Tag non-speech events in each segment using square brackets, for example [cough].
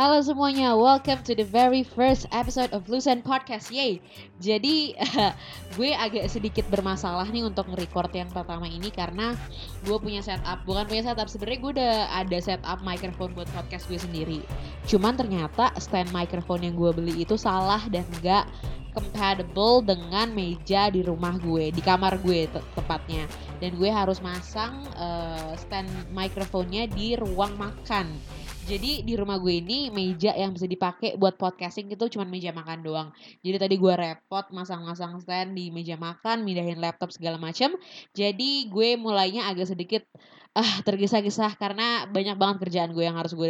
Halo semuanya, welcome to the very first episode of Lusen Podcast. Yay! Jadi [laughs] gue agak sedikit bermasalah nih untuk nge-record yang pertama ini karena gue punya setup, bukan punya setup sebenarnya gue udah ada setup microphone buat podcast gue sendiri. Cuman ternyata stand microphone yang gue beli itu salah dan gak compatible dengan meja di rumah gue, di kamar gue te tepatnya. Dan gue harus masang uh, stand microphone-nya di ruang makan jadi di rumah gue ini meja yang bisa dipakai buat podcasting itu cuma meja makan doang. Jadi tadi gue repot masang-masang stand di meja makan, mindahin laptop segala macam. Jadi gue mulainya agak sedikit ah tergesa-gesa karena banyak banget kerjaan gue yang harus gue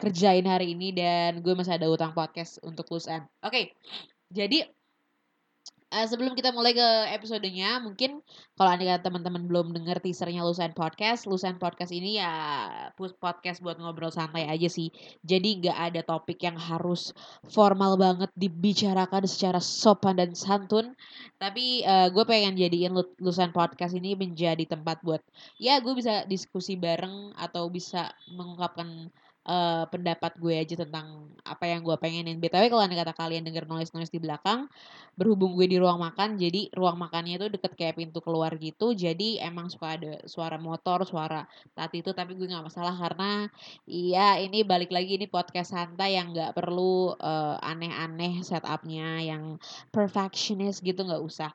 kerjain hari ini dan gue masih ada utang podcast untuk lusan. Oke. Okay. Jadi uh, sebelum kita mulai ke episodenya, mungkin kalau anda teman-teman belum denger teasernya Lusan Podcast, Lusan Podcast ini ya podcast buat ngobrol santai aja sih. Jadi nggak ada topik yang harus formal banget dibicarakan secara sopan dan santun. Tapi uh, gue pengen jadiin Lusan Podcast ini menjadi tempat buat ya gue bisa diskusi bareng atau bisa mengungkapkan uh, pendapat gue aja tentang apa yang gue pengenin. BTW kalau anda kata kalian denger noise-noise di belakang, berhubung gue di ruang makan, jadi ruang makannya itu deket kayak pintu keluar gitu, jadi emang suka ada suara motor, suara tadi itu, tapi gue nggak masalah karena iya ini balik lagi ini podcast santai yang nggak perlu uh, aneh-aneh setupnya, yang perfectionist gitu nggak usah.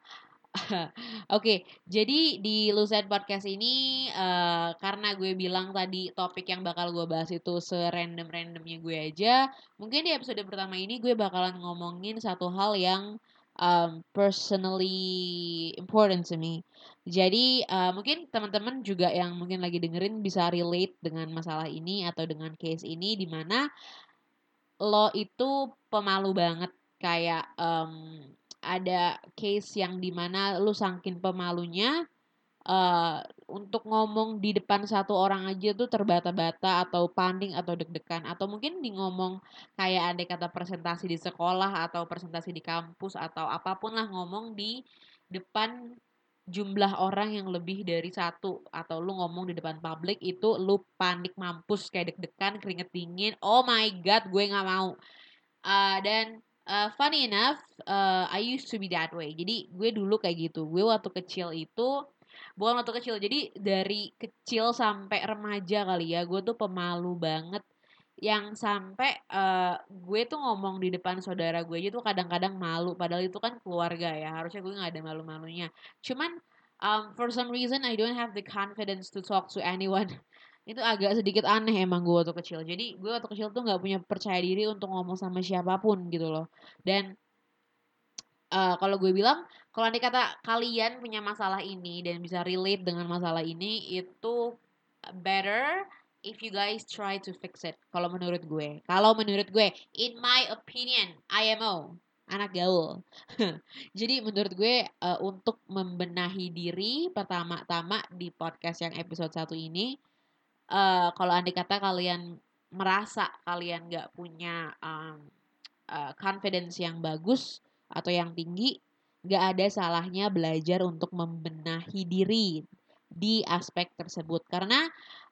[laughs] Oke, jadi di Lucid Podcast ini uh, karena gue bilang tadi topik yang bakal gue bahas itu serandom-randomnya gue aja, mungkin di episode pertama ini gue bakalan ngomongin satu hal yang um, personally important to me. Jadi uh, mungkin teman-teman juga yang mungkin lagi dengerin bisa relate dengan masalah ini atau dengan case ini di mana lo itu pemalu banget kayak um, ada case yang di mana lu sangkin pemalunya uh, untuk ngomong di depan satu orang aja tuh terbata-bata atau panik atau deg-degan. Atau mungkin di ngomong kayak ada kata presentasi di sekolah atau presentasi di kampus atau apa pun lah ngomong di depan jumlah orang yang lebih dari satu. Atau lu ngomong di depan publik itu lu panik mampus kayak deg-degan keringet dingin. Oh my god gue nggak mau. Uh, dan uh, funny enough, uh, I used to be that way. Jadi gue dulu kayak gitu. Gue waktu kecil itu bukan waktu kecil. Jadi dari kecil sampai remaja kali ya, gue tuh pemalu banget yang sampai uh, gue tuh ngomong di depan saudara gue aja tuh kadang-kadang malu padahal itu kan keluarga ya harusnya gue nggak ada malu-malunya cuman um, for some reason I don't have the confidence to talk to anyone [laughs] itu agak sedikit aneh emang gue waktu kecil. Jadi gue waktu kecil tuh nggak punya percaya diri untuk ngomong sama siapa pun gitu loh. Dan uh, kalau gue bilang kalau nanti kata kalian punya masalah ini dan bisa relate dengan masalah ini itu better if you guys try to fix it kalau menurut gue. Kalau menurut gue in my opinion IMO anak gaul. [laughs] Jadi menurut gue uh, untuk membenahi diri pertama-tama di podcast yang episode satu ini uh, kalau andai kata kalian merasa kalian nggak punya um, uh, confidence yang bagus atau yang tinggi, nggak ada salahnya belajar untuk membenahi diri di aspek tersebut. Karena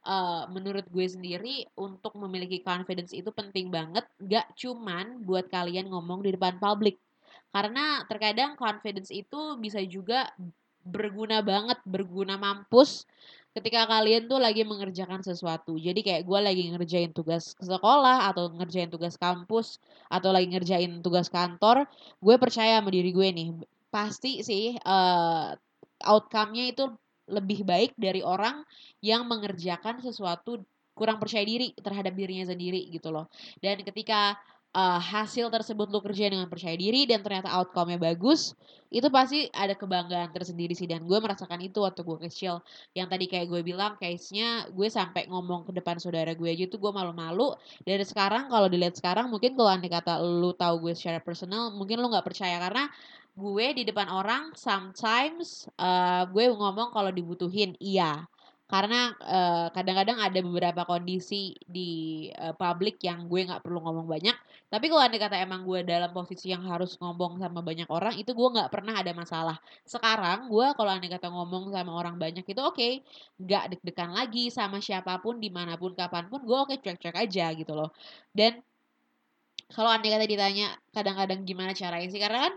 uh, menurut gue sendiri untuk memiliki confidence itu penting banget nggak cuman buat kalian ngomong di depan publik. Karena terkadang confidence itu bisa juga berguna banget berguna mampus ketika kalian tuh lagi mengerjakan sesuatu. Jadi kayak gue lagi ngerjain tugas sekolah atau ngerjain tugas kampus atau lagi ngerjain tugas kantor, gue percaya sama diri gue nih, pasti sih uh, outcome-nya itu lebih baik dari orang yang mengerjakan sesuatu kurang percaya diri terhadap dirinya sendiri gitu loh. Dan ketika uh, hasil tersebut lu kerjain dengan percaya diri dan ternyata outcome-nya bagus, itu pasti ada kebanggaan tersendiri sih dan gue merasakan itu waktu gue kecil. Yang tadi kayak gue bilang case-nya gue sampai ngomong ke depan saudara gue aja itu gue malu-malu. Dari sekarang kalau dilihat sekarang mungkin kalau andai kata lu tahu gue secara personal, mungkin lu nggak percaya karena gue di depan orang sometimes uh, gue ngomong kalau dibutuhin iya karena kadang kadang-kadang ada beberapa kondisi di uh, publik yang gue nggak perlu ngomong banyak tapi kalau anda kata emang gue dalam posisi yang harus ngomong sama banyak orang itu gue nggak pernah ada masalah. Sekarang gue kalau anda kata ngomong sama orang banyak itu oke okay, nggak deg-degan lagi sama siapa pun di mana pun kapan pun gue oke okay, cuek-cuek aja gitu loh. Dan kalau andai kata ditanya kadang-kadang gimana caranya sih karena kan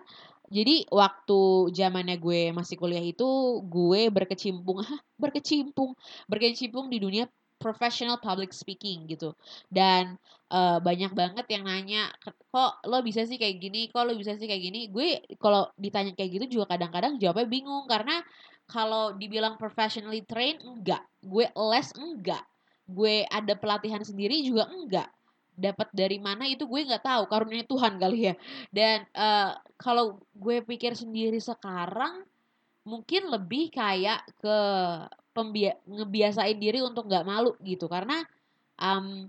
jadi waktu zamannya gue masih kuliah itu gue berkecimpung berkecimpung berkecimpung di dunia professional public speaking gitu. Dan uh, banyak banget yang nanya kok lo bisa sih kayak gini? Kok lo bisa sih kayak gini? Gue kalau ditanya kayak gitu juga kadang-kadang jawabnya bingung karena kalau dibilang professionally trained enggak. Gue les enggak. Gue ada pelatihan sendiri juga enggak. Dapat dari mana itu gue nggak tahu karunia Tuhan kali ya. Dan uh, kalau gue pikir sendiri sekarang mungkin lebih kayak ke pembia ngebiasain diri untuk nggak malu gitu. Karena um,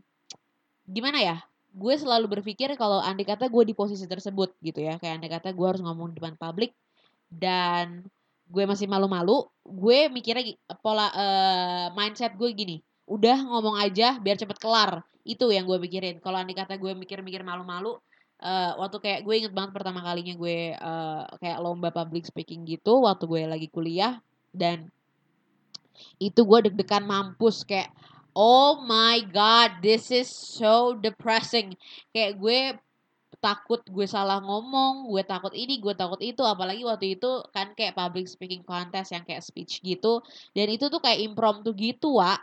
gimana ya gue selalu berpikir kalau andai kata gue di posisi tersebut gitu ya kayak andai kata gue harus ngomong di depan publik dan gue masih malu-malu gue mikirnya pola uh, mindset gue gini udah ngomong aja biar cepet kelar. Itu yang gue pikirin kalau andai kata gue mikir-mikir malu-malu uh, waktu kayak gue inget banget pertama kalinya gue uh, kayak lomba public speaking gitu waktu gue lagi kuliah dan itu gue deg-degan mampus kayak oh my god this is so depressing kayak gue takut gue salah ngomong, gue takut ini, gue takut itu, apalagi waktu itu kan kayak public speaking contest yang kayak speech gitu, dan itu tuh kayak impromptu gitu, wa.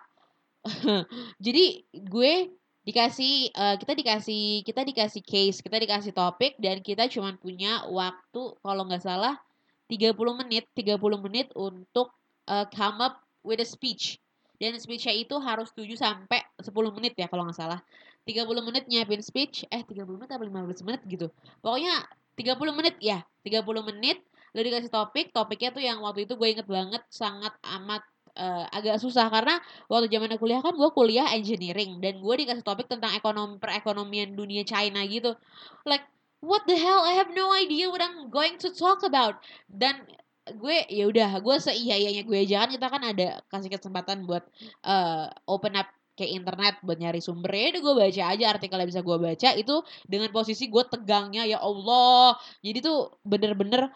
[laughs] Jadi gue dikasih uh, kita dikasih kita dikasih case kita dikasih topik dan kita cuma punya waktu kalau nggak salah 30 menit 30 menit untuk uh, come up with a speech. Dan speechnya itu harus 7 sampai 10 menit ya kalau nggak salah. 30 menit nyiapin speech eh 30 menit atau 15 menit gitu. Pokoknya 30 menit ya 30 menit lo dikasih topik topiknya tuh yang waktu itu gue inget banget sangat amat uh, agak susah. Karena waktu zaman kuliah kan gue kuliah engineering dan gue dikasih topik tentang ekonomi perekonomian dunia China gitu. Like what the hell? I have no idea what I'm going to talk about. Dan gue ya udah gue seiyanya gue aja kan kita kan ada kasih kesempatan buat uh, open up kayak internet buat nyari sumbernya udah gue baca aja artikel yang bisa gue baca itu dengan posisi gue tegangnya ya Allah jadi tuh bener-bener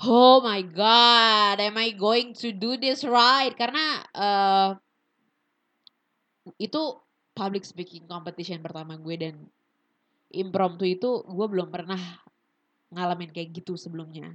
oh my god, am I going to do this right? Karena uh, itu public speaking competition pertama gue dan impromptu itu gue belum pernah ngalamin kayak gitu sebelumnya.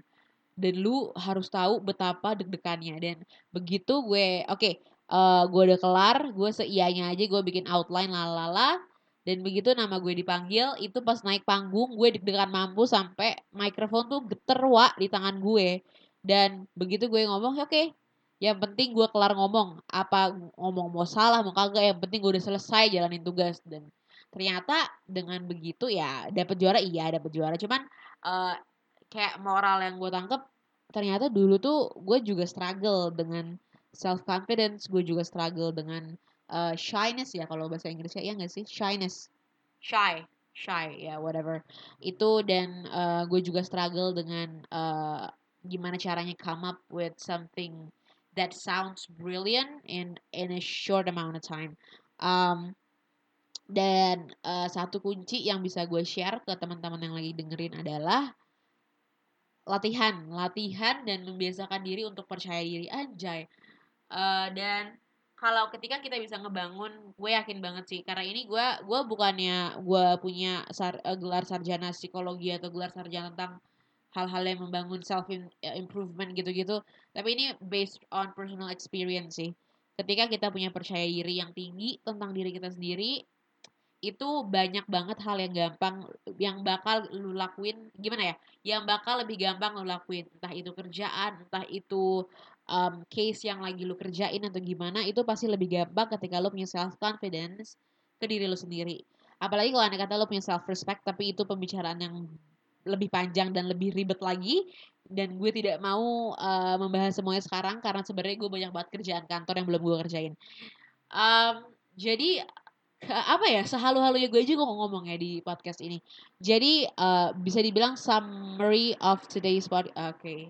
Dan lu harus tahu betapa deg-degannya dan begitu gue oke okay, uh, gue udah kelar, gue seianya aja gue bikin outline lalala dan begitu nama gue dipanggil, itu pas naik panggung gue deg-degan mampu sampai mikrofon tuh geter wa di tangan gue. Dan begitu gue ngomong, oke, okay, yang penting gue kelar ngomong. Apa ngomong mau salah, mau kagak, yang penting gue udah selesai jalanin tugas. Dan ternyata dengan begitu ya dapet juara, iya dapet juara. Cuman uh, kayak moral yang gue tangkep, ternyata dulu tuh gue juga struggle dengan self confidence, gue juga struggle dengan uh, shyness ya kalau bahasa Inggrisnya ya nggak sih? Shyness. Shy. Shy ya yeah, whatever. Itu dan uh, gue juga struggle dengan uh, gimana caranya come up with something that sounds brilliant in in a short amount of time. Um, dan uh, satu kunci yang bisa gue share ke teman-teman yang lagi dengerin adalah latihan latihan dan membiasakan diri untuk percaya diri anjay. Uh, dan kalau ketika kita bisa ngebangun gue yakin banget sih karena ini gue gue bukannya gue punya sar, uh, gelar sarjana psikologi atau gelar sarjana tentang hal-hal yang membangun self eh, improvement gitu-gitu tapi ini based on personal experience sih. Ketika kita punya percaya diri yang tinggi tentang diri kita sendiri itu banyak banget hal yang gampang yang bakal lu lakuin gimana ya yang bakal lebih gampang lu lakuin. Entah itu kerjaan entah itu um, case yang lagi lu kerjain atau gimana itu pasti lebih gampang ketika lu punya self confidence ke diri lu sendiri. Apalagi kalau anda kata lu punya self respect tapi itu pembicaraan yang lebih panjang dan lebih ribet lagi dan gue tidak mau uh, membahas semuanya sekarang karena sebenarnya gue banyak banget kerjaan kantor yang belum gue kerjain. Um, jadi apa ya sehalu-halunya gue juga ngomong ya di podcast ini. Jadi uh, bisa dibilang summary of today's pod oke. Okay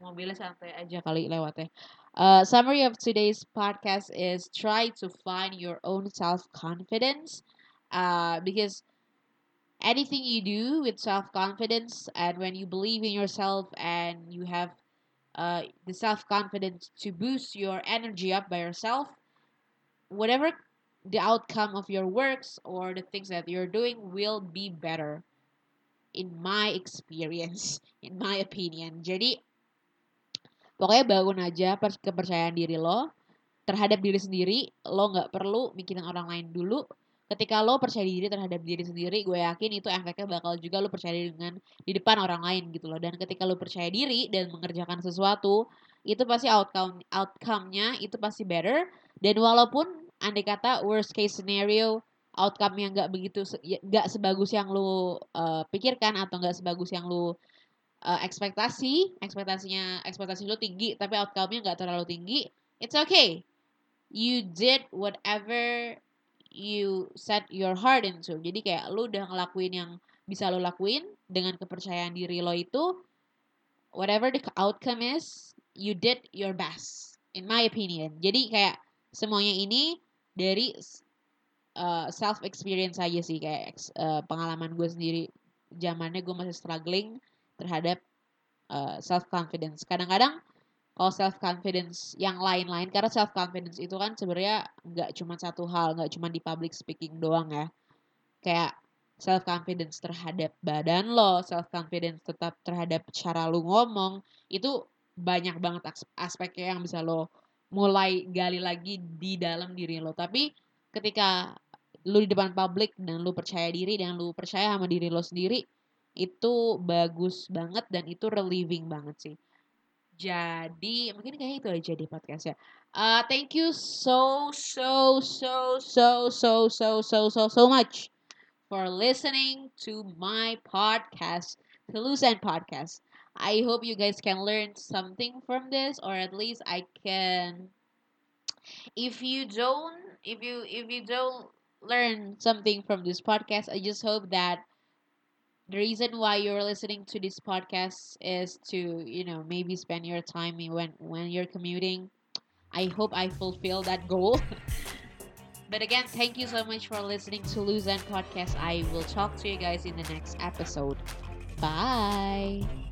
mobilnya santai aja kali lewatnya. Uh, summary of today's podcast is try to find your own self confidence, uh, because anything you do with self confidence and when you believe in yourself and you have uh, the self confidence to boost your energy up by yourself, whatever the outcome of your works or the things that you're doing will be better in my experience [laughs] in my opinion. Jadi pokoknya bangun aja kepercayaan diri lo terhadap diri sendiri. Lo nggak perlu mikirin orang lain dulu. Ketika lo percaya diri terhadap diri sendiri gue yakin itu efeknya bakal juga lo percaya diri dengan di depan orang lain gitu loh. Dan ketika lo percaya diri dan mengerjakan sesuatu itu pasti outcome outcome-nya itu pasti better. Dan walaupun andai kata worst case scenario outcome yang nggak begitu ya, nggak sebagus yang lo uh, pikirkan atau nggak sebagus yang lo uh, ekspektasi ekspektasinya ekspektasi lo tinggi tapi outcome-nya nggak terlalu tinggi it's okay you did whatever you set your heart into. Jadi kayak lu udah ngelakuin yang bisa lu lakuin dengan kepercayaan diri lo itu whatever the outcome is, you did your best in my opinion. Jadi kayak semuanya ini dari uh, self experience aja sih kayak uh, pengalaman gue sendiri zamannya gue masih struggling terhadap uh, self confidence. Kadang-kadang kalau self confidence yang lain-lain karena self confidence itu kan sebenarnya nggak cuma satu hal nggak cuma di public speaking doang ya kayak self confidence terhadap badan lo self confidence tetap terhadap cara lo ngomong itu banyak banget aspeknya yang bisa lo mulai gali lagi di dalam diri lo tapi ketika lu di depan publik dan lu percaya diri dan lu percaya sama diri lo sendiri itu bagus banget dan itu relieving banget sih jadi mungkin kayak itu aja di podcastnya. Uh, thank you so so so so so so so so so much for listening to my podcast, Toulouse Podcast. I hope you guys can learn something from this, or at least I can. If you don't, if you if you don't learn something from this podcast, I just hope that the reason why you're listening to this podcast is to you know maybe spend your time when when you're commuting. I hope i fulfill that goal. [laughs] But again thank you so much for listening to lose podcast. I will talk to you guys in the next episode. Bye